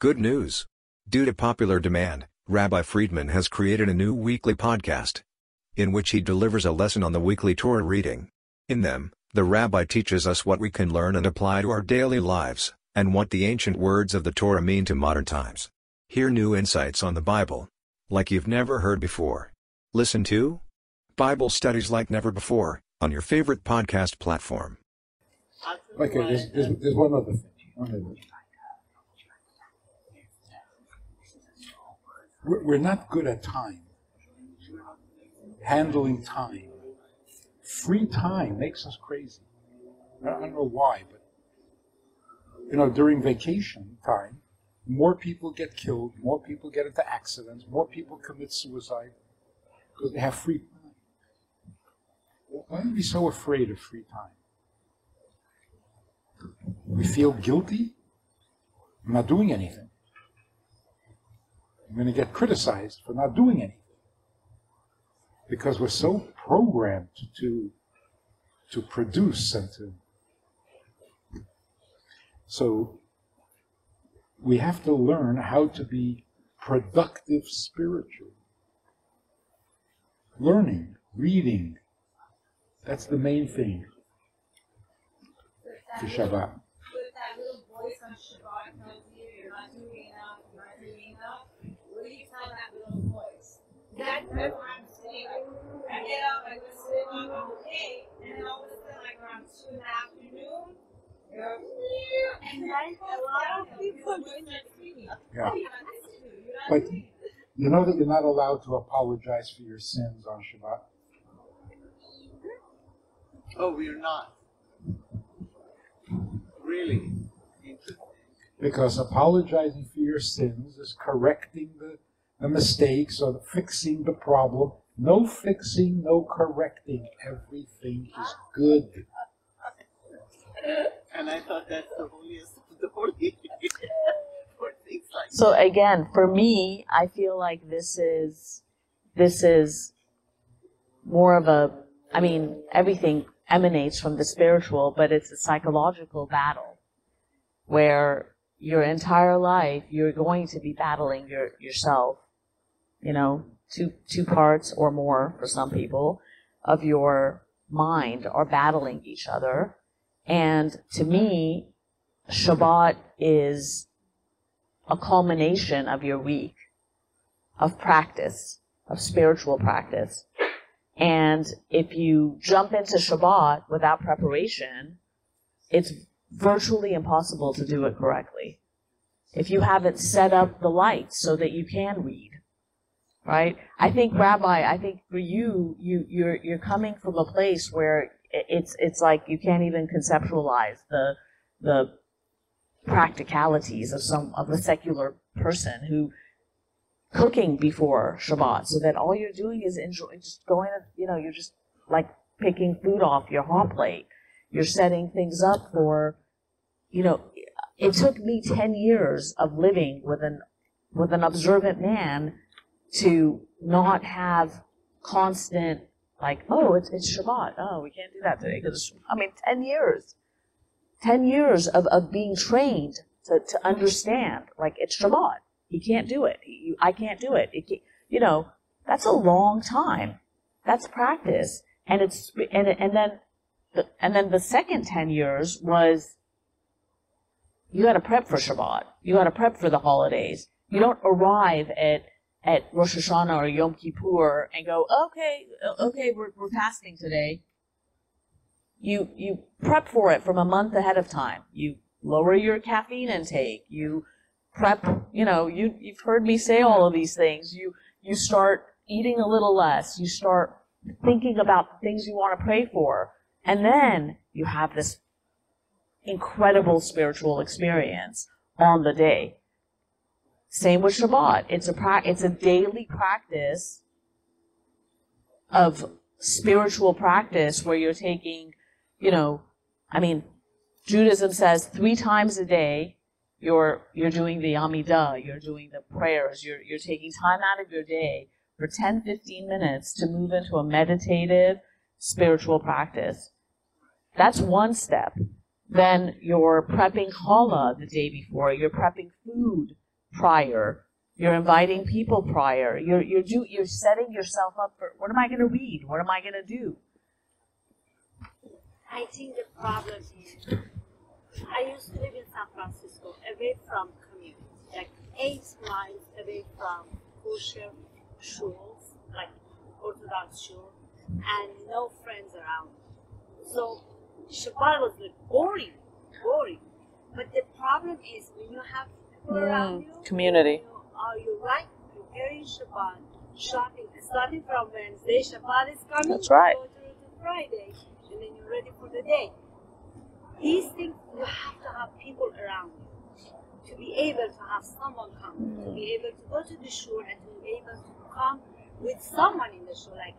Good news! Due to popular demand, Rabbi Friedman has created a new weekly podcast in which he delivers a lesson on the weekly Torah reading. In them, the rabbi teaches us what we can learn and apply to our daily lives, and what the ancient words of the Torah mean to modern times. Hear new insights on the Bible, like you've never heard before. Listen to Bible studies like never before on your favorite podcast platform. Okay, there's, there's, there's one other thing. One other thing. We're, we're not good at time, handling time. Free time makes us crazy. I don't know why, but you know, during vacation time, more people get killed, more people get into accidents, more people commit suicide because they have free time. Why are we so afraid of free time? We feel guilty. I'm not doing anything. I'm going to get criticized for not doing anything. Because we're so programmed to to produce and to so we have to learn how to be productive spiritually learning reading that's the main thing. For shabbat. But that little voice on Shabbat tells you you're not doing enough, you're not doing enough. What do you tell that little voice? That's what I'm saying. Like, I get up, I go to sleep, I'm okay. And then all of a sudden, like around 2 in the afternoon, you're, and then a lot of people doing that screaming. Yeah. You're not listening, you're not But you know that you're not allowed to apologize for your sins on Shabbat. Oh, we're not. Really? Interesting. Because apologizing for your sins is correcting the, the mistakes or fixing the problem. No fixing, no correcting. Everything is good. And I thought that's the holiest of the holy. for things like So again, for me, I feel like this is this is more of a I mean, everything emanates from the spiritual, but it's a psychological battle where your entire life you're going to be battling your yourself, you know, two two parts or more for some people of your mind are battling each other. And to me, Shabbat is a culmination of your week of practice, of spiritual practice. And if you jump into Shabbat without preparation, it's virtually impossible to do it correctly. If you haven't set up the lights so that you can read, right? I mm-hmm. think, Rabbi, I think for you, you you're you're coming from a place where it's it's like you can't even conceptualize the the practicalities of some of a secular person who cooking before Shabbat, so that all you're doing is enjoy, just going, you know, you're just like picking food off your hot plate. You're setting things up for, you know, it took me ten years of living with an with an observant man to not have constant like, oh, it's it's Shabbat. Oh, we can't do that today because I mean, ten years, ten years of of being trained to to understand like it's Shabbat. He can't do it. He, I can't do it. it can't, you know, that's a long time. That's practice, and it's and and then the, and then the second ten years was you got to prep for Shabbat. You got to prep for the holidays. You don't arrive at at Rosh Hashanah or Yom Kippur and go, okay, okay, we're, we're fasting today. You you prep for it from a month ahead of time. You lower your caffeine intake. You prep. You know, you you've heard me say all of these things. You you start eating a little less. You start thinking about the things you want to pray for, and then you have this incredible spiritual experience on the day. Same with Shabbat. It's a pra- it's a daily practice of spiritual practice where you're taking, you know, I mean, Judaism says three times a day you're you're doing the Amidah, you're doing the prayers, you're you're taking time out of your day for 10, 15 minutes to move into a meditative spiritual practice. That's one step. Then you're prepping challah the day before. You're prepping food prior. You're inviting people prior. You're you're do you're setting yourself up for what am I going to read? What am I going to do? I think the problem is I used to live in San Francisco, away from community, like eight miles away from kosher schools, like Orthodox shul, and no friends around. So Shabbat was like boring, boring. But the problem is when you have Mm. you, community. Uh, you are you right? Preparing Shabbat, shopping, starting from Wednesday, Shabbat is coming. That's right. To Friday, and then you're ready for the day. These things you have to have people around you to be able to have someone come, to be mm. able to go to the shul and to be able to come with someone in the shul. Like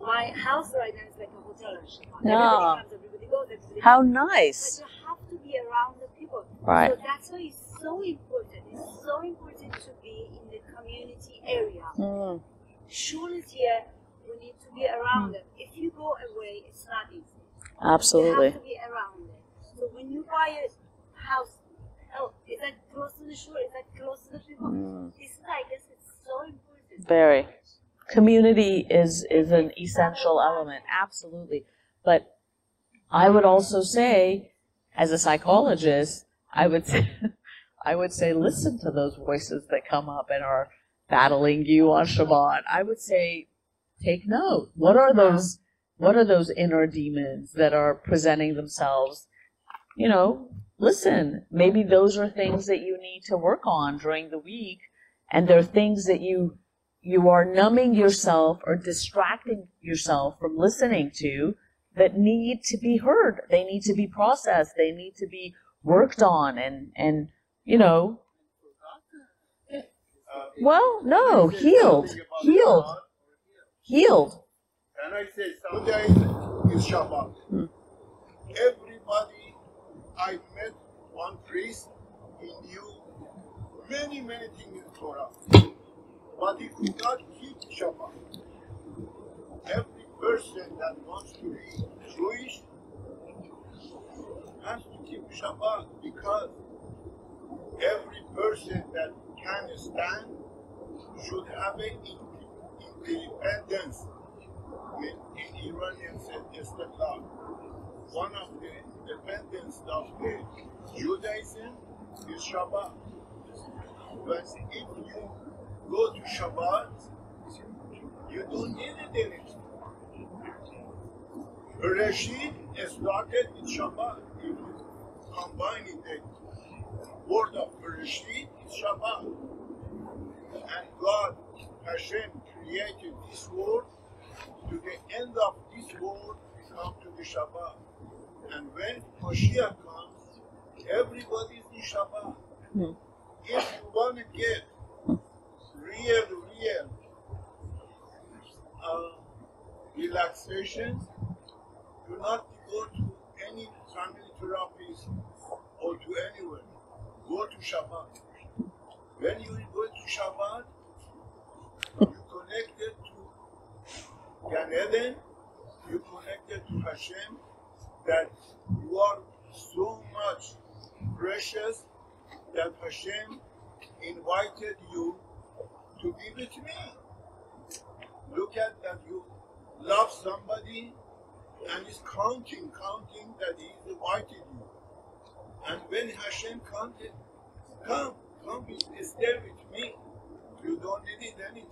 my house right now is like a hotel in Shabbat. Yeah. Everybody comes, everybody goes, How nice. But you have to be around the people. Right. So that's why it's so important. It's so important to be in the community area. Mm. Shul here. We need to be around them. If you go away, it's not easy. You Absolutely. have to be around them. So when you buy a house, oh, is that close to the shul? Is that close to the people? Mm. This I guess it's so important. Very. Community is is an essential element, absolutely. But I would also say, as a psychologist, I would say, I would say, listen to those voices that come up and are battling you on Shabbat. I would say, take note. What are uh-huh. those? What are those inner demons that are presenting themselves? You know, listen. Maybe those are things that you need to work on during the week, and they're things that you you are numbing yourself or distracting yourself from listening to that need to be heard. They need to be processed. They need to be worked on and, and, you know, well, no, healed, healed, healed. And I say something is Shabbat. Everybody I met one priest, he knew many, many things in Torah. But he could not keep Shabbat. Every person that wants to be Jewish has to keep Shabbat because every person that can should have an independence. In, in Iranian Istiqlal. One of the independence of the Judaism is Shabbat. But if you go to Shabbat, you don't need anything. Rashid started with Shabbat. If you combine it, the word of Rashid is Shabbat. And God, Hashem, created this world. To the end of this world, we come to the Shabbat. And when Mashiach comes, everybody is in Shabbat. Hmm. If you want to get real, real uh, relaxation, do not go to any family therapist or to anywhere. Go to Shabbat. When you go to Shabbat, you connected to Gan Eden, you connected to Hashem, that you are so much precious that Hashem invited you to be with me. Look at that you love somebody and is counting, counting that he invited you. And when Hashem counted, come, come, be- stay with me. You don't need anything.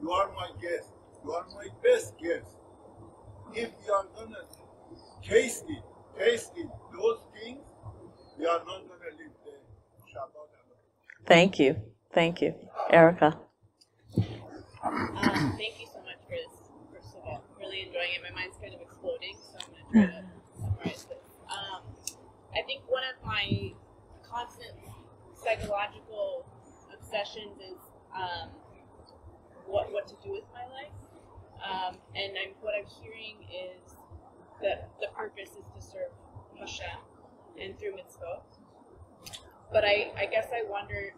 You are my guest. You are my best guest. If you are gonna taste it, taste it, those things, we are not gonna live the Shabbat alone. Thank you. Thank you. Erica. Um, thank you so much for this. First of all, I'm really enjoying it. My mind's kind of exploding, so I'm going to try to summarize this. Um, I think one of my constant psychological obsessions is um, what what to do with my life, um, and I'm, what I'm hearing is that the purpose is to serve Hashem and through mitzvot. But I, I guess I wonder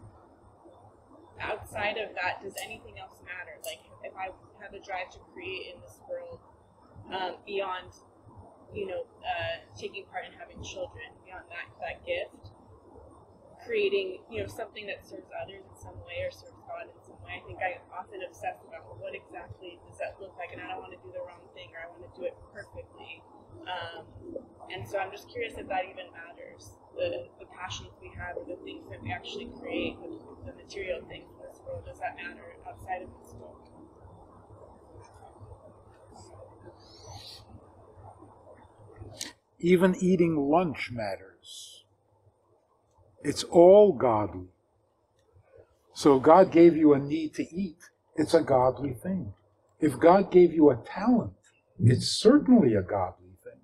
outside of that, does anything else matter? Like, if I have a drive to create in this world um, beyond, you know, uh, taking part in having children, beyond that, that gift, creating, you know, something that serves others in some way or serves God in some way. I think I often obsess about well, what exactly does that look like, and I don't want to do the wrong thing or I want to do it perfectly. Um, and so I'm just curious if that even matters. The, the passions we have the things that we actually create, the, the material things in this world, does that matter outside of this world? Even eating lunch matters. It's all godly. So God gave you a need to eat. It's a godly thing. If God gave you a talent, it's certainly a godly thing.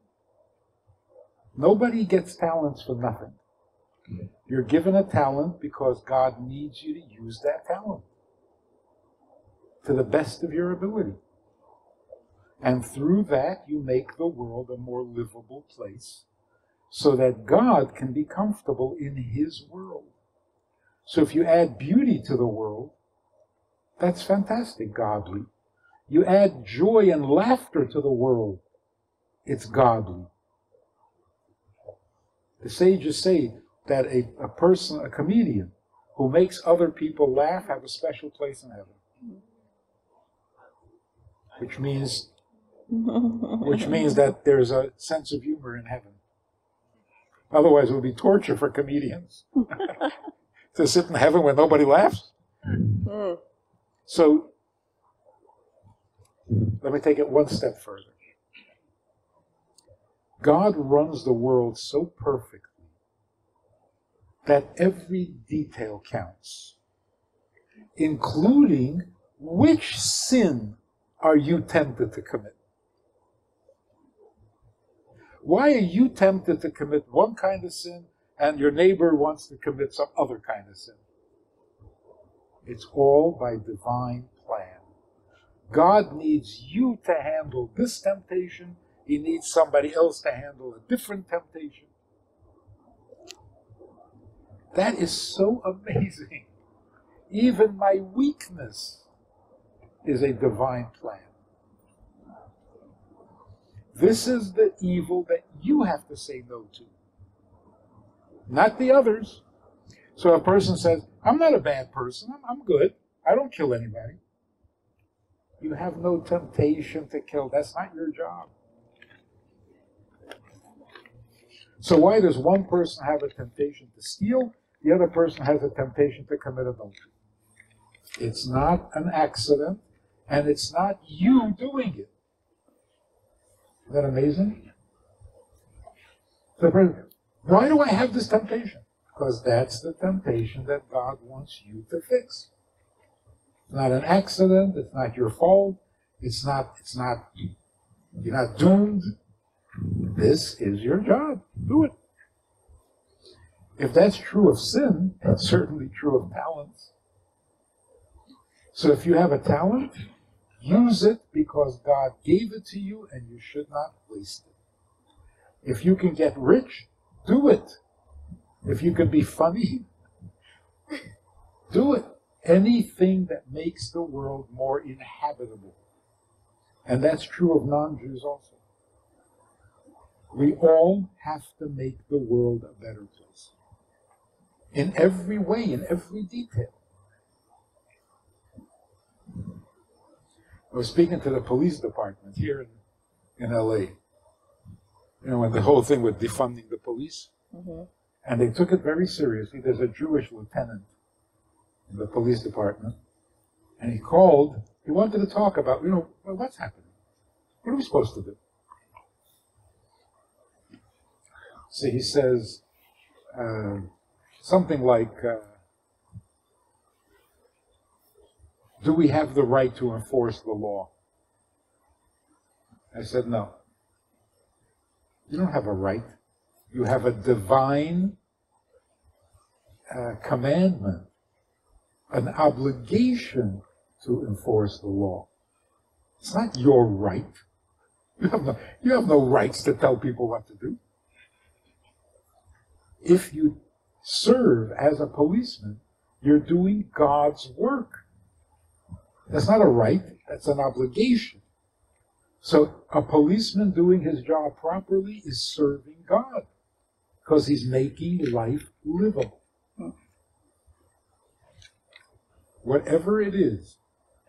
Nobody gets talents for nothing. You're given a talent because God needs you to use that talent to the best of your ability. And through that, you make the world a more livable place so that God can be comfortable in His world. So if you add beauty to the world, that's fantastic, godly. You add joy and laughter to the world, it's godly. The sages say that a, a person, a comedian, who makes other people laugh have a special place in heaven. Which means which means that there's a sense of humor in heaven. Otherwise, it would be torture for comedians to sit in heaven where nobody laughs. Hmm. So, let me take it one step further. God runs the world so perfectly that every detail counts, including which sin are you tempted to commit? Why are you tempted to commit one kind of sin and your neighbor wants to commit some other kind of sin? It's all by divine plan. God needs you to handle this temptation. He needs somebody else to handle a different temptation. That is so amazing. Even my weakness is a divine plan. This is the evil that you have to say no to, not the others. So a person says, I'm not a bad person, I'm, I'm good, I don't kill anybody. You have no temptation to kill, that's not your job. So why does one person have a temptation to steal, the other person has a temptation to commit adultery? It's not an accident, and it's not you doing it. Is that amazing? So, why do I have this temptation? Because that's the temptation that God wants you to fix. It's not an accident. It's not your fault. It's not. It's not. You're not doomed. This is your job. Do it. If that's true of sin, it's certainly true of talents. So if you have a talent, use it because God gave it to you and you should not waste it. If you can get rich, do it. If you can be funny, do it. Anything that makes the world more inhabitable. And that's true of non Jews also. We all have to make the world a better place. In every way, in every detail. I was speaking to the police department here in, in LA. You know, when the whole thing with defunding the police. And they took it very seriously. There's a Jewish lieutenant in the police department. And he called, he wanted to talk about, you know, well, what's happening? What are we supposed to do? So he says uh, something like, uh, Do we have the right to enforce the law? I said, No. You don't have a right. You have a divine uh, commandment, an obligation to enforce the law. It's not your right. You have no, you have no rights to tell people what to do. If you serve as a policeman, you're doing God's work. That's not a right, that's an obligation. So a policeman doing his job properly is serving God because he's making life livable. whatever it is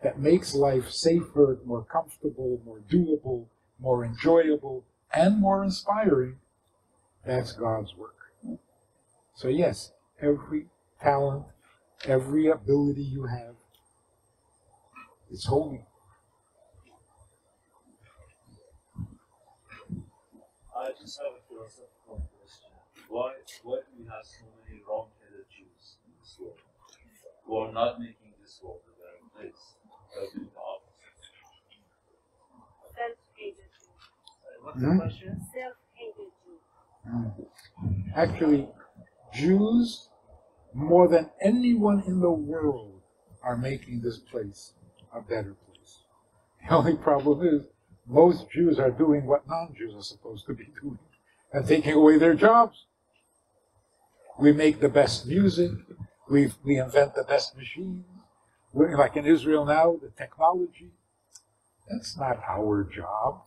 that makes life safer, more comfortable, more doable, more enjoyable, and more inspiring, that's God's work. So, yes, every talent, every ability you have, is holy. I just have a philosophical question. Why, why do we have so many wrong-headed Jews in this world who are not making this world a better place? They're doing the opposite. Self-hated Jew. What's Hmm? the question? Self-hated Jew. Actually, Jews, more than anyone in the world, are making this place a better place. The only problem is, most Jews are doing what non Jews are supposed to be doing and taking away their jobs. We make the best music, we, we invent the best machines. We're, like in Israel now, the technology. That's not our job.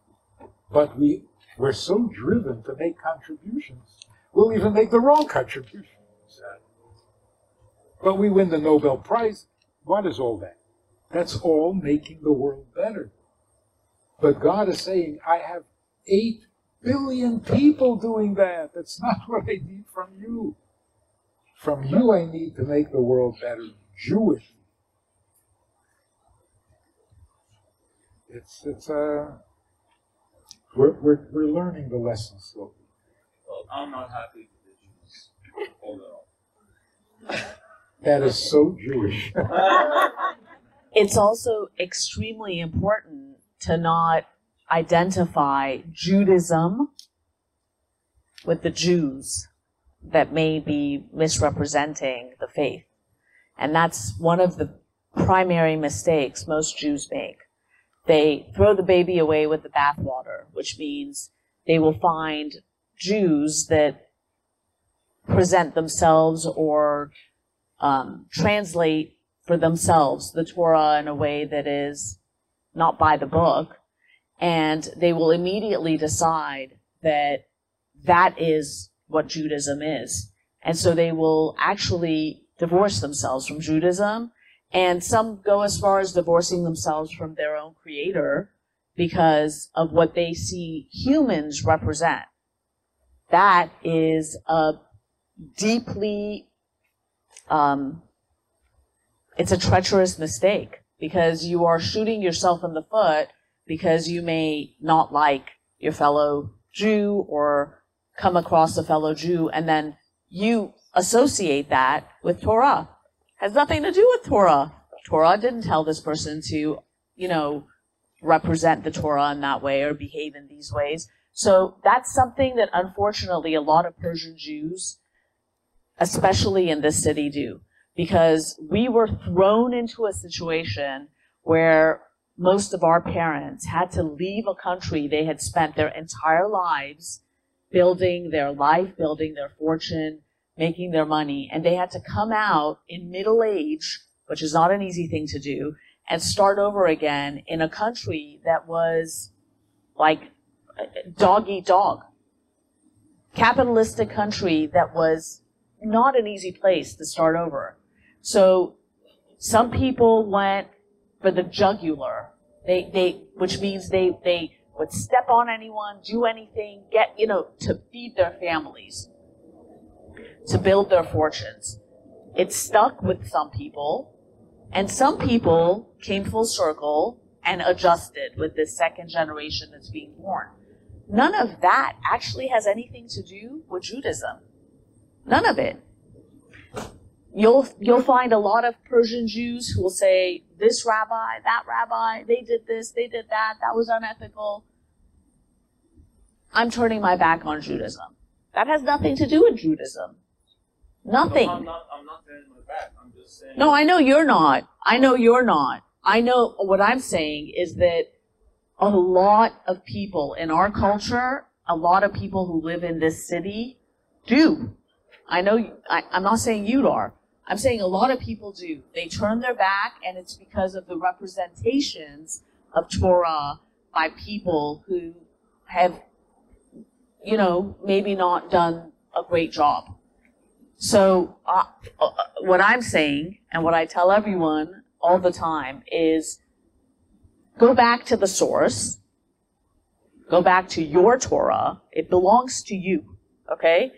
But we, we're so driven to make contributions, we'll even make the wrong contributions. But we win the Nobel Prize. What is all that? That's all making the world better. But God is saying, I have 8 billion people doing that. That's not what I need from you. From you, I need to make the world better Jewish. It's, it's, uh, we're, we're, we're learning the lesson slowly. Well, I'm not happy with the Jews overall. That is so Jewish. It's also extremely important to not identify Judaism with the Jews that may be misrepresenting the faith. And that's one of the primary mistakes most Jews make. They throw the baby away with the bathwater, which means they will find Jews that present themselves or um, translate for themselves the Torah in a way that is not by the book, and they will immediately decide that that is what Judaism is. And so they will actually divorce themselves from Judaism, and some go as far as divorcing themselves from their own creator because of what they see humans represent. That is a deeply um, it's a treacherous mistake because you are shooting yourself in the foot because you may not like your fellow Jew or come across a fellow Jew and then you associate that with Torah. Has nothing to do with Torah. Torah didn't tell this person to, you know, represent the Torah in that way or behave in these ways. So that's something that unfortunately a lot of Persian Jews, especially in this city, do because we were thrown into a situation where most of our parents had to leave a country they had spent their entire lives building their life, building their fortune, making their money, and they had to come out in middle age, which is not an easy thing to do, and start over again in a country that was like dog eat dog. Capitalistic country that was not an easy place to start over. So some people went for the jugular. They, they, which means they, they would step on anyone, do anything, get, you know, to feed their families, to build their fortunes. It stuck with some people, and some people came full circle and adjusted with this second generation that's being born. None of that actually has anything to do with Judaism. None of it you'll you'll find a lot of Persian Jews who will say this rabbi, that rabbi, they did this, they did that, that was unethical. I'm turning my back on Judaism. That has nothing to do with Judaism. Nothing. No, I'm not. I'm not turning my back. I'm just saying. No, I know you're not. I know you're not. I know what I'm saying is that a lot of people in our culture, a lot of people who live in this city do. I know, I, I'm not saying you are. I'm saying a lot of people do. They turn their back, and it's because of the representations of Torah by people who have, you know, maybe not done a great job. So, uh, uh, what I'm saying, and what I tell everyone all the time is go back to the source, go back to your Torah. It belongs to you. Okay?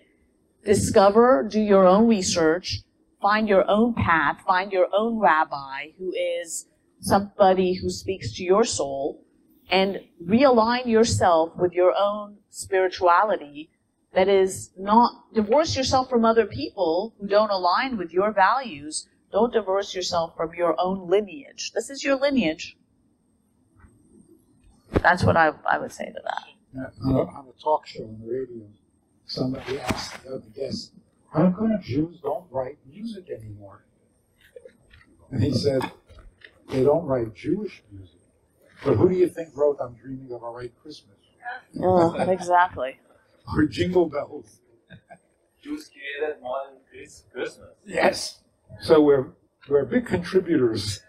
Discover, do your own research, find your own path, find your own rabbi who is somebody who speaks to your soul, and realign yourself with your own spirituality that is not divorce yourself from other people who don't align with your values. Don't divorce yourself from your own lineage. This is your lineage. That's what i, I would say to that. Uh, on, a, on a talk show on the radio, somebody asked the other guest, "How come Jews don't write music anymore?" And he said, "They don't write Jewish music, but who do you think wrote "I'm Dreaming of a White Christmas" Yeah, exactly or "Jingle Bells"? Jews created modern Christmas. Yes. So we're we're big contributors,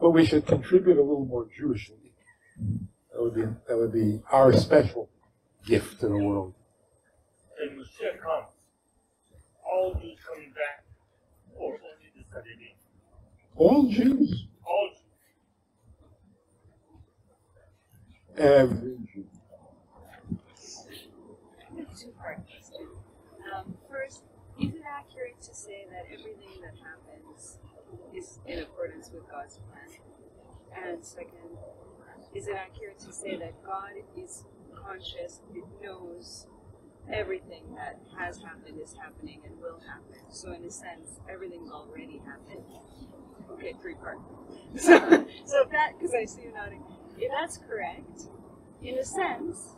but we should contribute a little more Jewishly. That would be that would be our special gift to the world. and Mashiach comes, all Jews coming back, or only the Saturday? All Jews, All Jews. every Jew. two-part question. Um, first, is it accurate to say that everything that happens is in accordance with God's plan? And second, is it accurate to say that God is conscious, it knows everything that has happened, is happening, and will happen? So, in a sense, everything's already happened. Okay, three part. So, so if that, because I see you nodding, if that's correct, in a sense,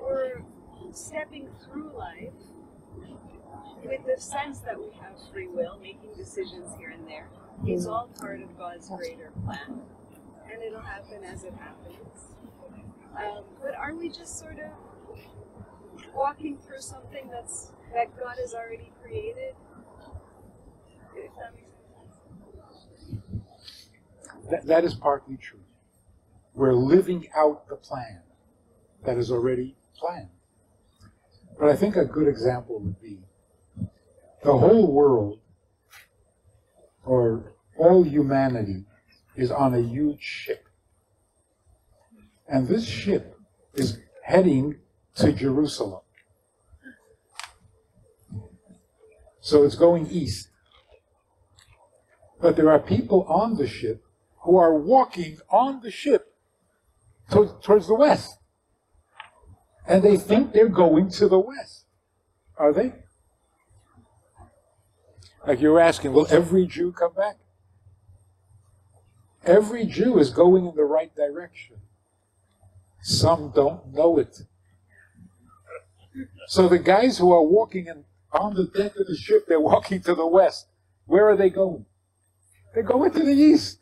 we're stepping through life with the sense that we have free will, making decisions here and there. It's all part of God's greater plan, and it'll happen as it happens. Um, but aren't we just sort of walking through something that's that God has already created? That, that is partly true. We're living out the plan that is already planned. But I think a good example would be the whole world or all humanity is on a huge ship. And this ship is heading to Jerusalem. So it's going east. But there are people on the ship who are walking on the ship to, towards the west. And they think they're going to the west. Are they? Like you're asking, will every Jew come back? Every Jew is going in the right direction. Some don't know it. So the guys who are walking in, on the deck of the ship, they're walking to the west. Where are they going? They're going to the east.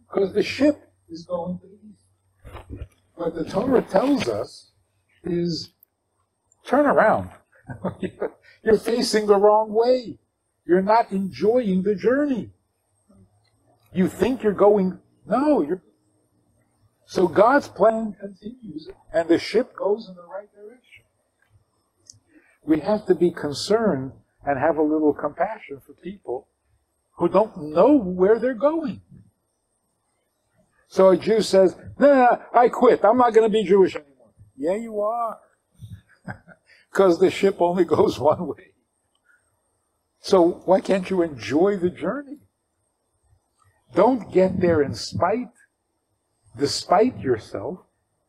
Because the ship is going to the east. What the Torah tells us is turn around. You're facing the wrong way. You're not enjoying the journey. You think you're going, no, you're. So God's plan continues, and the ship goes in the right direction. We have to be concerned and have a little compassion for people who don't know where they're going. So a Jew says, nah, I quit. I'm not going to be Jewish anymore. Yeah, you are. Because the ship only goes one way. So why can't you enjoy the journey? Don't get there in spite, despite yourself.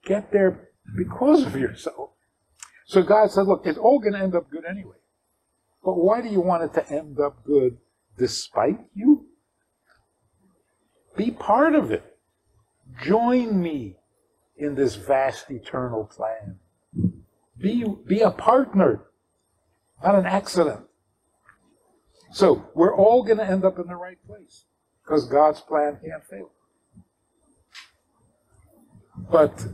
Get there because of yourself. So God said, look, it's all going to end up good anyway. But why do you want it to end up good despite you? Be part of it. Join me in this vast eternal plan. Be, be a partner, not an accident. So we're all going to end up in the right place because God's plan can't fail. But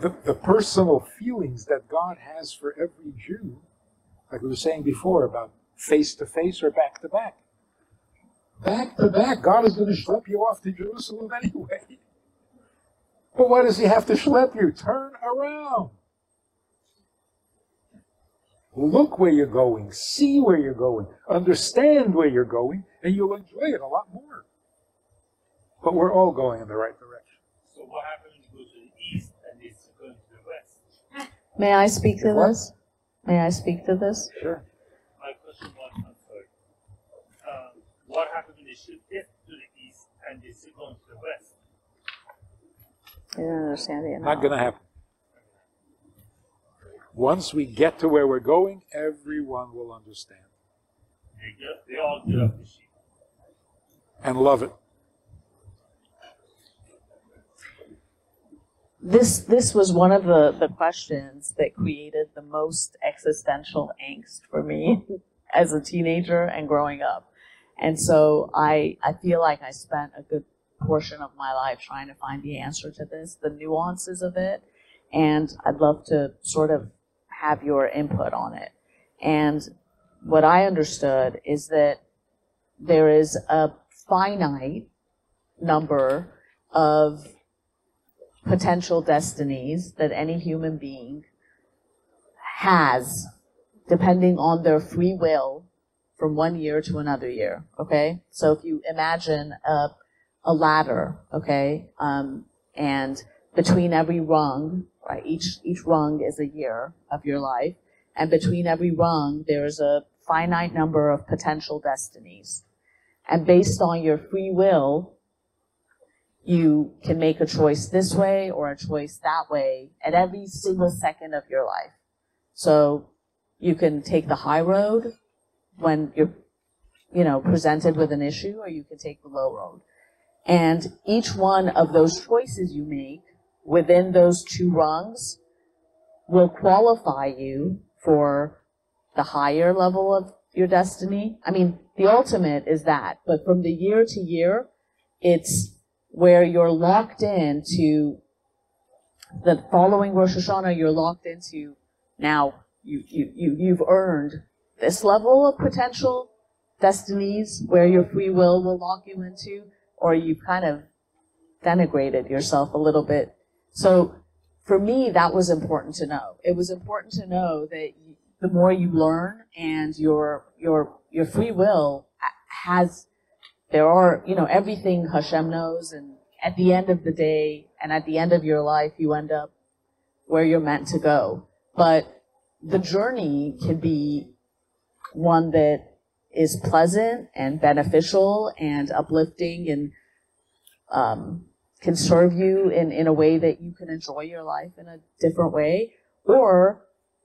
the, the personal feelings that God has for every Jew, like we were saying before about face to face or back to back. Back to back, God is going to schlep you off to Jerusalem anyway. But why does He have to schlep you? Turn around. Look where you're going, see where you're going, understand where you're going, and you'll enjoy it a lot more. But we're all going in the right direction. So what happens when you go to the east and it's going to the west? May I speak to What? this? May I speak to this? Sure. My question was, I'm sorry. Um, what happens when they should get to the east and they're still going to the west? I didn't understand the Not going to happen. Once we get to where we're going, everyone will understand They, get, they all get off the sheep. and love it. This this was one of the the questions that created the most existential angst for me as a teenager and growing up. And so i i feel like i spent a good portion of my life trying to find the answer to this the nuances of it and i'd love to sort of have your input on it. And what i understood is that there is a finite number of potential destinies that any human being has depending on their free will from one year to another year okay? So if you imagine a, a ladder okay um, and between every rung right each each rung is a year of your life and between every rung there's a finite number of potential destinies. And based on your free will you can make a choice this way or a choice that way at every single second of your life. So you can take the high road when you're, you know, presented with an issue, or you can take the low road. And each one of those choices you make within those two rungs will qualify you for the higher level of your destiny. I mean, the ultimate is that, but from the year to year, it's where you're locked into the following Rosh Hashanah, you're locked into now you, you, you, you've earned this level of potential destinies where your free will will lock you into, or you've kind of denigrated yourself a little bit. So for me, that was important to know. It was important to know that you, the more you learn and your, your, your free will has there are, you know, everything Hashem knows, and at the end of the day, and at the end of your life, you end up where you're meant to go. But the journey can be one that is pleasant and beneficial and uplifting and um, can serve you in, in a way that you can enjoy your life in a different way, or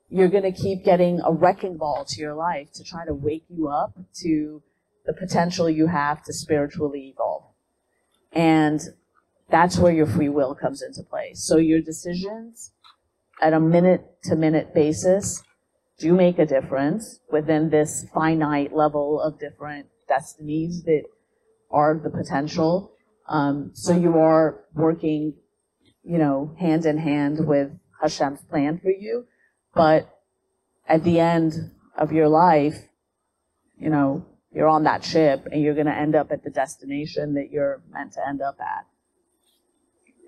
you're going to keep getting a wrecking ball to your life to try to wake you up to the potential you have to spiritually evolve. And that's where your free will comes into play. So your decisions at a minute to minute basis do make a difference within this finite level of different destinies that are the potential. Um, so you are working, you know, hand in hand with Hashem's plan for you. But at the end of your life, you know, you're on that ship and you're going to end up at the destination that you're meant to end up at.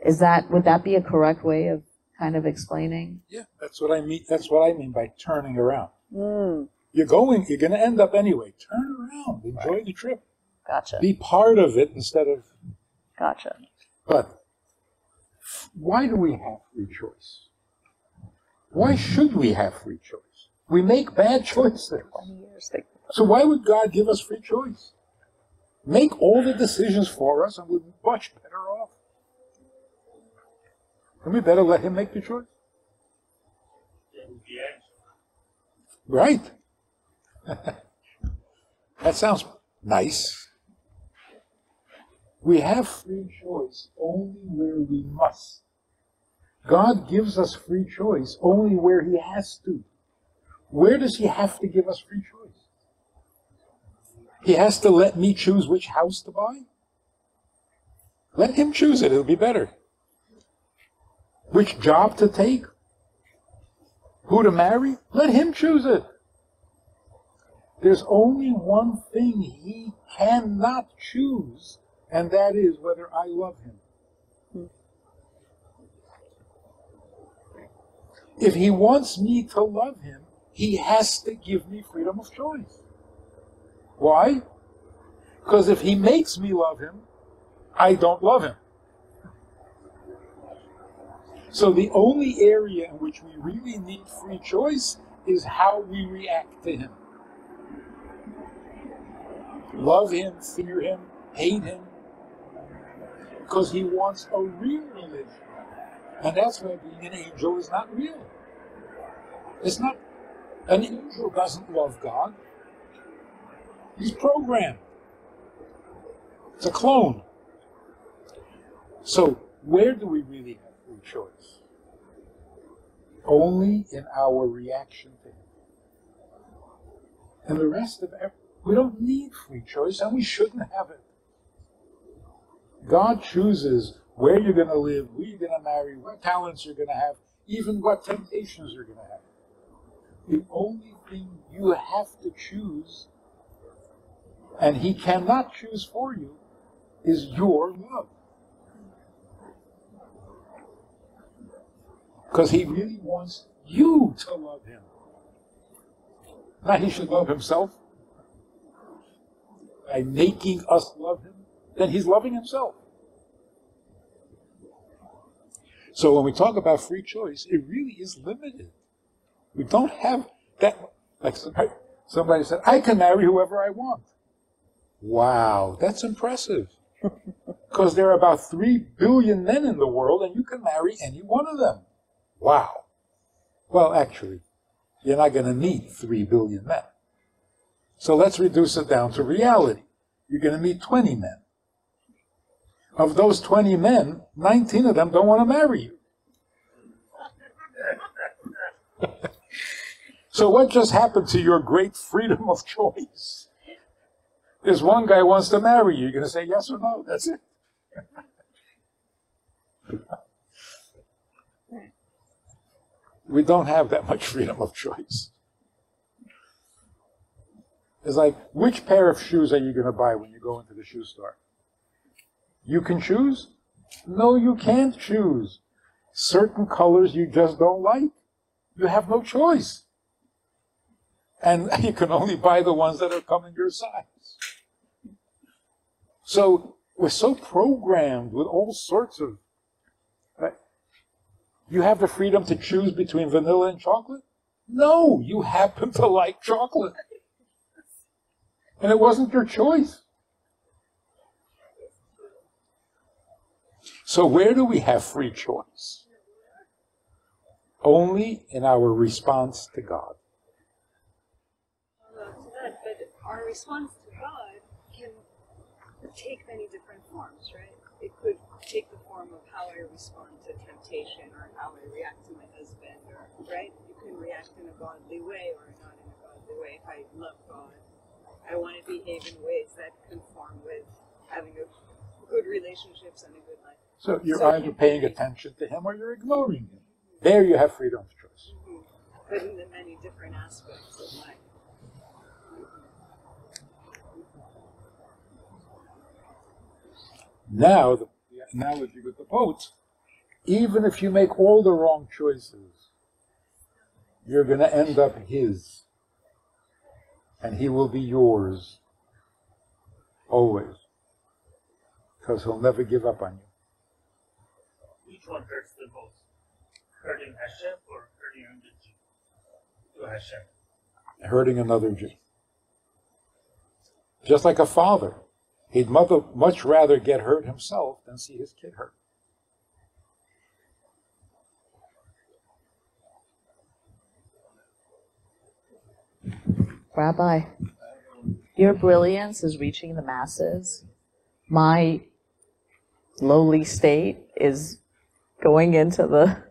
Is that, would that be a correct way of kind of explaining? Yeah, that's what I mean. That's what I mean by turning around. Mm, You're going. You're going to end up anyway. Turn around. Enjoy the trip. gotcha. Be part of it instead of. Gotcha. But why do we have free choice? Why should we have free choice? We make bad choices. 20 years. So why would God give us free choice? Make all the decisions for us and we're much better off. And we better let him make the choice. Be. Right. that sounds nice. We have free choice only where we must. God gives us free choice only where he has to. Where does he have to give us free choice? He has to let me choose which house to buy? Let him choose it, it'll be better. Which job to take? Who to marry? Let him choose it. There's only one thing he cannot choose, and that is whether I love him. If he wants me to love him, he has to give me freedom of choice. Why? Because if he makes me love him, I don't love him. So the only area in which we really need free choice is how we react to him. Love him, fear him, hate him. Because he wants a real religion. And that's why being an angel is not real. It's not, an angel doesn't love God. He's programmed. It's a clone. So, where do we really have free choice? Only in our reaction to Him. And the rest of it, we don't need free choice, and we shouldn't have it. God chooses where you're going to live, who you're going to marry, what talents you're going to have, even what temptations you're going to have. The only thing you have to choose, and He cannot choose for you, is your love. Because He really wants you to love Him. Not He should love Himself. By making us love Him, then He's loving Himself. So when we talk about free choice, it really is limited. We don't have that. Like somebody, somebody said, I can marry whoever I want. Wow, that's impressive. Because there are about 3 billion men in the world, and you can marry any one of them. Wow. Well, actually, you're not going to meet 3 billion men. So let's reduce it down to reality. You're going to meet 20 men. Of those 20 men, 19 of them don't want to marry you. so what just happened to your great freedom of choice? There's one guy wants to marry you. You're going to say yes or no. That's it. we don't have that much freedom of choice. It's like, which pair of shoes are you going to buy when you go into the shoe store? You can choose? No, you can't choose. Certain colors you just don't like. You have no choice. And you can only buy the ones that are coming your size. So we're so programmed with all sorts of. Right? You have the freedom to choose between vanilla and chocolate? No, you happen to like chocolate. And it wasn't your choice. So, where do we have free choice? Only in our response to God. Well, to that, but our response take many different forms, right? It could take the form of how I respond to temptation or how I react to my husband, or right? You can react in a godly way or not in a godly way. If I love God, I want to behave in ways that conform with having a good relationships and a good life. So you're So either paying attention to him or you're ignoring him. There you have freedom of choice. Mhm. But in the many different aspects of life. Now, the, analogy with the boat, even if you make all the wrong choices, you're going to end up his. And he will be yours. Always. Because he'll never give up on you. Which one hurts the most? Hurting Hashem or hurting the Jew? To Hashem. hurting another Jew. Just like a father, he'd much rather get hurt himself than see his kid hurt. Rabbi, your brilliance is reaching the masses. My lowly state is going into the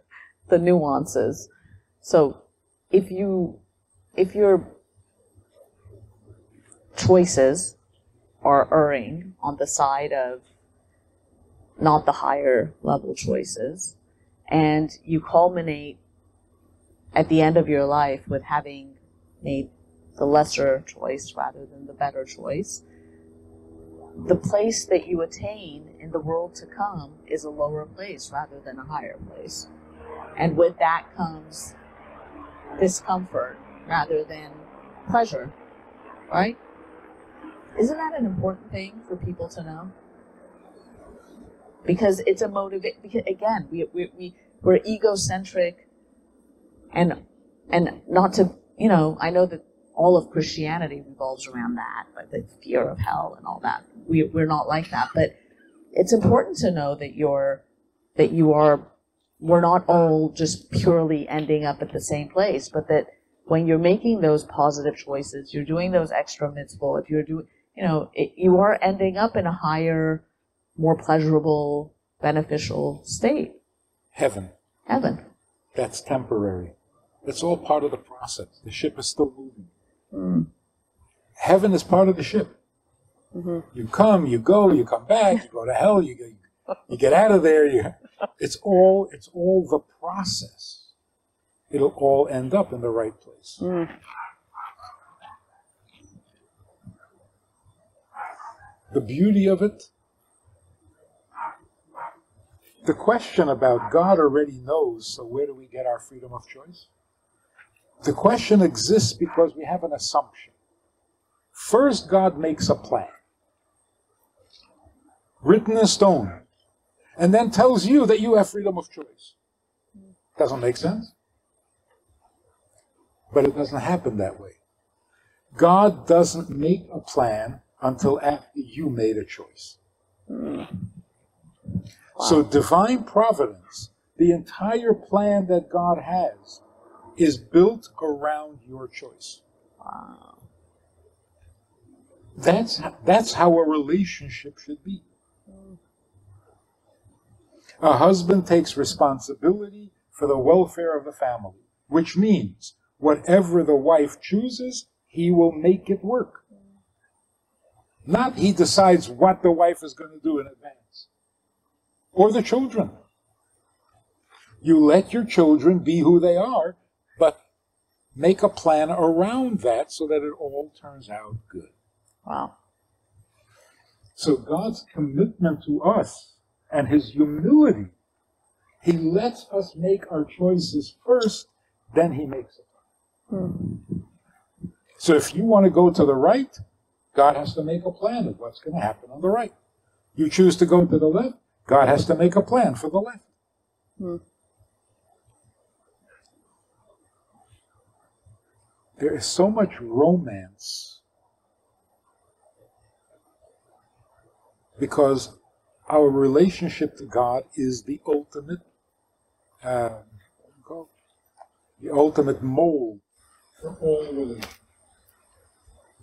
the nuances. So if you if your choices are erring on the side of not the higher level choices, and you culminate at the end of your life with having made the lesser choice rather than the better choice, the place that you attain in the world to come is a lower place rather than a higher place. And with that comes discomfort rather than pleasure, right? Isn't that an important thing for people to know? Because it's a motivate. Again, we we we we're egocentric, and and not to you know. I know that all of Christianity revolves around that, but the fear of hell and all that. We we're not like that, but it's important to know that you're that you are. We're not all just purely ending up at the same place, but that when you're making those positive choices, you're doing those extra mitzvot. If you're doing, you know, it, you are ending up in a higher, more pleasurable, beneficial state. Heaven. Heaven. That's temporary. That's all part of the process. The ship is still moving. Mm. Heaven is part of the ship. Mm-hmm. You come, you go, you come back, you go to hell, you get, you get out of there. You, it's all it's all the process. It'll all end up in the right place. Mm. The beauty of it. The question about God already knows, so where do we get our freedom of choice? The question exists because we have an assumption. First, God makes a plan, written in stone, and then tells you that you have freedom of choice. Doesn't make sense? But it doesn't happen that way. God doesn't make a plan until after you made a choice. Hmm. So, divine providence, the entire plan that God has, is built around your choice. Wow. That's, that's how a relationship should be. A husband takes responsibility for the welfare of the family, which means whatever the wife chooses, he will make it work. Not he decides what the wife is going to do in advance. Or the children. You let your children be who they are, but make a plan around that so that it all turns out good. Wow. So God's commitment to us and his humility, he lets us make our choices first, then he makes it. Hmm. So if you want to go to the right, God has to make a plan of what's going to happen on the right. You choose to go to the left, God has to make a plan for the left. There is so much romance because our relationship to God is the ultimate, uh, what do you call it? the ultimate mold for all religion.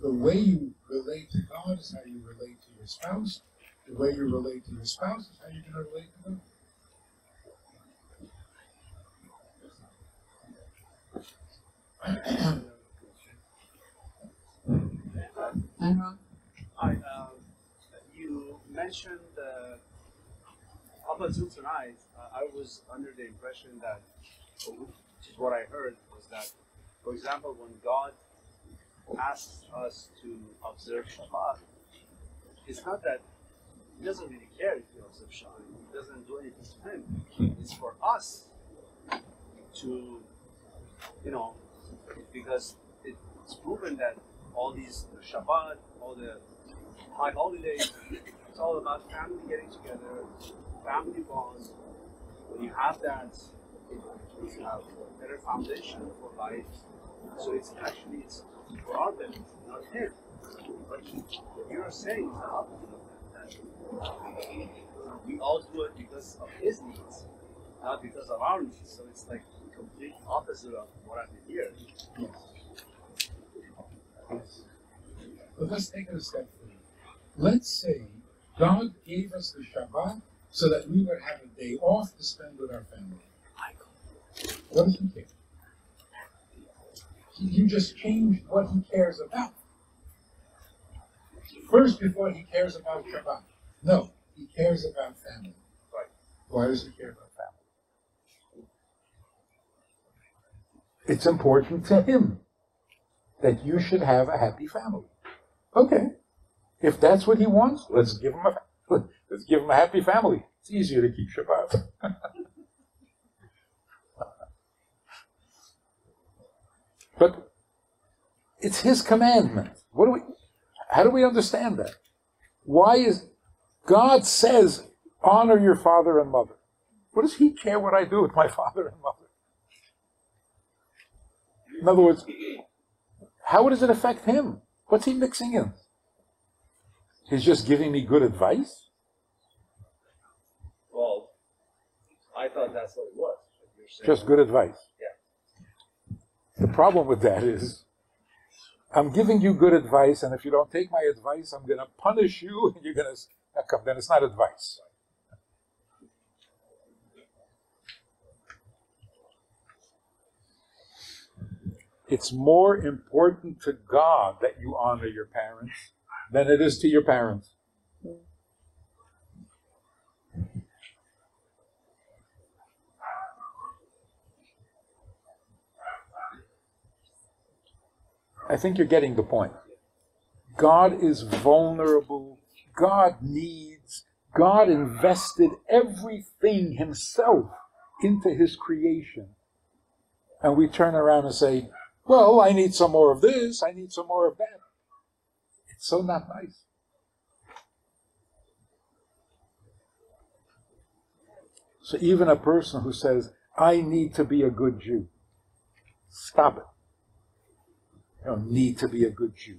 The way you relate to God is how you relate to your spouse. The way you relate to your spouse is how you're going to relate to God. Hi, um, you mentioned uh, up until tonight, uh, I was under the impression that, which is what I heard, was that, for example, when God asks us to observe Shabbat, it's not that He doesn't really care if you observe Shabbat. He doesn't do anything to Him. Hmm. It's for us to, you know, because it's proven that all these the Shabbat, all the high holidays, it's all about family getting together, family bonds. When you have that, you have a better foundation for life. So it's actually it's for our benefit, not him. But what you're saying is the opposite of that. that we all do it because of his needs, not because of our needs. So it's like complete opposite of what I've been hearing. But let's take it a step further. Let's say God gave us the Shabbat so that we would have a day off to spend with our family. What does he care? You just changed what he cares about. First, before he cares about Shabbat. No, he cares about family. Right. Why does he care about family? It's important to him that you should have a happy family. Okay. If that's what he wants, let's give him a let's give him a happy family. It's easier to keep Shabbat. but it's his commandment. What do we How do we understand that? Why is God says honor your father and mother? What does he care what I do with my father and mother? In other words, how does it affect him? What's he mixing in? He's just giving me good advice? Well, I thought that's what it was. but you're saying- Just good advice. The problem with that is, I'm giving you good advice, and if you don't take my advice, I'm going to punish you, and you're going to come. Then it's not advice. It's more important to God that you honor your parents than it is to your parents. I think you're getting the point. God is vulnerable. God needs. God invested everything himself into his creation. And we turn around and say, well, I need some more of this. I need some more of that. It's so not nice. So even a person who says, I need to be a good Jew, stop it. You don't need to be a good Jew.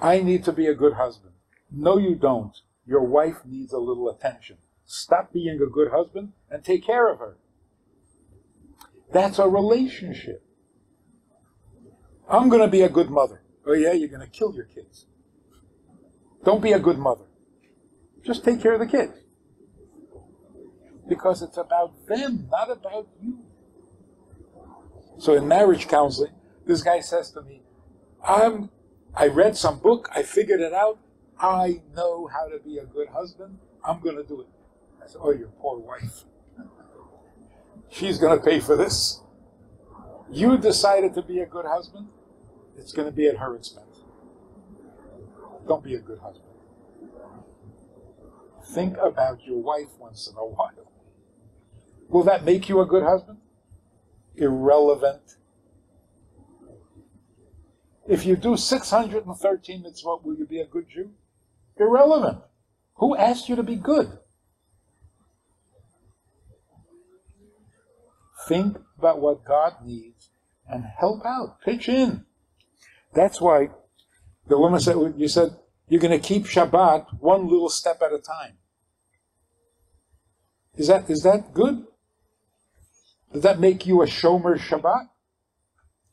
I need to be a good husband. No, you don't. Your wife needs a little attention. Stop being a good husband and take care of her. That's a relationship. I'm going to be a good mother. Oh, yeah, you're going to kill your kids. Don't be a good mother. Just take care of the kids. Because it's about them, not about you. So in marriage counseling, this guy says to me, I'm, I read some book, I figured it out, I know how to be a good husband, I'm going to do it. I said, oh, your poor wife. She's going to pay for this. You decided to be a good husband, it's going to be at her expense. Don't be a good husband. Think about your wife once in a while. Will that make you a good husband? Irrelevant. If you do 613 mitzvot, will you be a good Jew? Irrelevant. Who asked you to be good? Think about what God needs and help out. Pitch in. That's why the woman said, you said, you're going to keep Shabbat one little step at a time. Is that, is that good? Does that make you a Shomer Shabbat?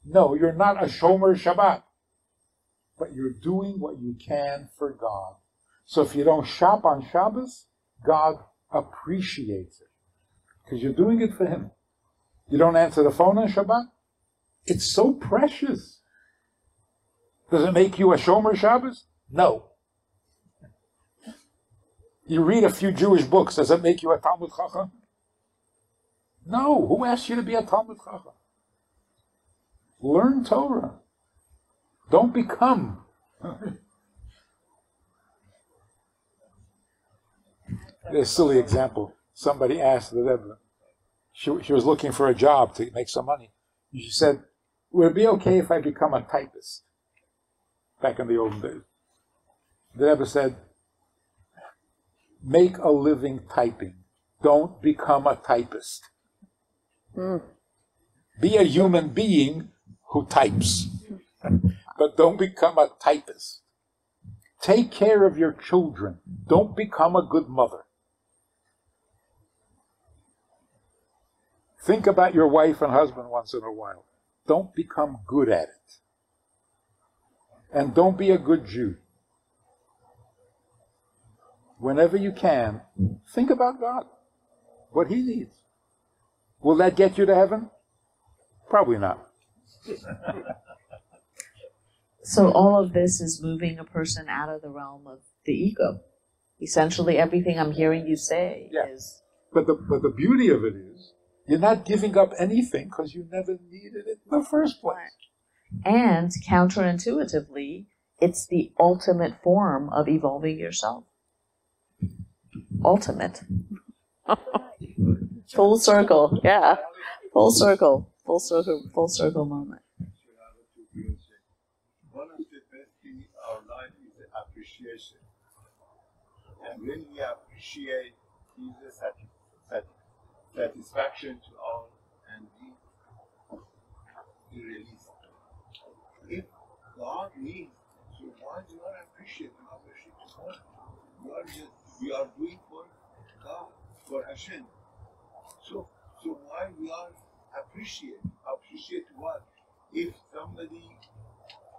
No, you're not a Shomer Shabbat. But you're doing what you can for God. So if you don't shop on Shabbos, God appreciates it. Because you're doing it for Him. You don't answer the phone on Shabbat? It's so precious. Does it make you a Shomer Shabbos? No. You read a few Jewish books. Does it make you a Talmid Chacham? No. Who asked you to be a Talmid Chacham? Learn Torah. Don't become. a silly example. Somebody asked the Rebbe. She, she was looking for a job to make some money. And she said, Would it be okay if I become a typist? Back in the old days. The Rebbe said, Make a living typing. Don't become a typist. Be a human being who types. but don't become a typist. Take care of your children. Don't become a good mother. Think about your wife and husband once in a while. Don't become good at it. And don't be a good Jew. Whenever you can, think about God, what He needs. Will that get you to heaven? Probably not. So all of this is moving a person out of the realm of the ego. Essentially, everything I'm hearing you say Yeah. is But the but the beauty of it is you're not giving up anything because you never needed it in the first place. and counterintuitively, it's the ultimate form of evolving yourself. Ultimate. Full circle. Yeah. Full circle. Full circle. Full circle moment. One of the best things in our life is appreciation. And when we appreciate, gives a satisfaction to all and we, release. If God needs, you, why do not appreciate and appreciate God? You are, just, You are doing for God, for Hashem. So, why we are appreciate, appreciate what? If somebody,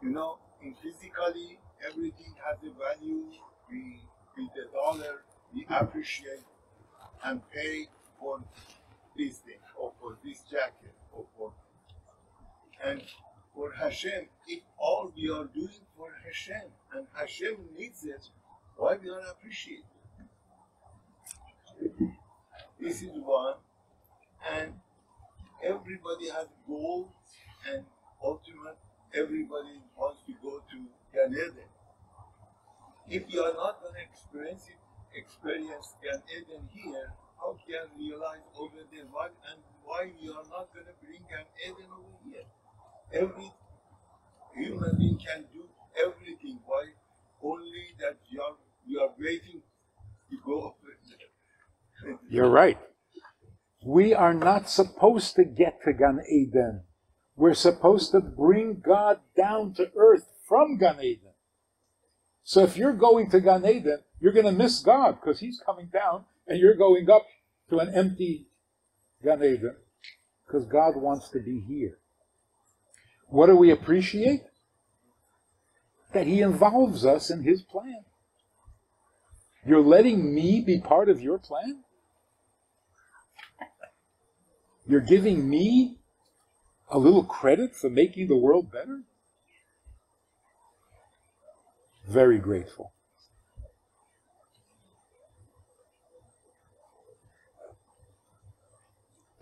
you know, in physically everything has a value, we with the dollar we appreciate and pay for this thing or for this jacket or for and for Hashem, if all we are doing for Hashem and Hashem needs it, why we aren't appreciate? This is one, and everybody has goals and ultimate. Everybody wants to go to Gan Eden. If you are not going to experience it, experience Gan Eden here, how can you realize over there what and why you are not going to bring Gan Eden over here? Every human being can do everything. Why only that you are you are waiting to go over there? You're right. We are not supposed to get to Gan Eden. We're supposed to bring God down to earth from Gan Eden. So if you're going to Gan Eden, you're going to miss God because He's coming down and you're going up to an empty Gan Eden because God wants to be here. What do we appreciate? That He involves us in His plan. You're letting me be part of your plan? You're giving me a little credit for making the world better? Very grateful.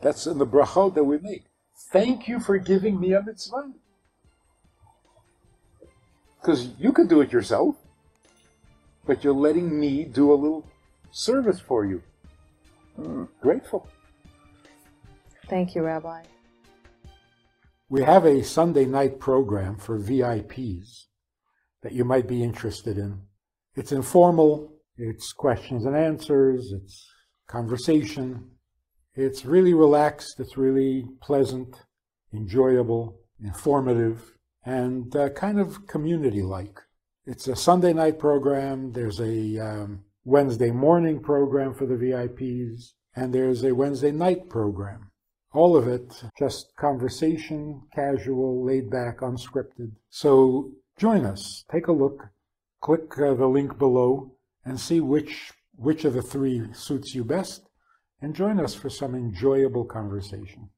That's in the brachot that we make. Thank you for giving me a mitzvah. Because you could do it yourself, but you're letting me do a little service for you. Mm, grateful. Thank you, Rabbi. We have a Sunday night program for VIPs that you might be interested in. It's informal, it's questions and answers, it's conversation. It's really relaxed, it's really pleasant, enjoyable, informative, and uh, kind of community like. It's a Sunday night program, there's a um, Wednesday morning program for the VIPs, and there's a Wednesday night program. All of it just conversation, casual, laid back, unscripted. So join us, take a look, click uh, the link below, and see which, which of the three suits you best, and join us for some enjoyable conversation.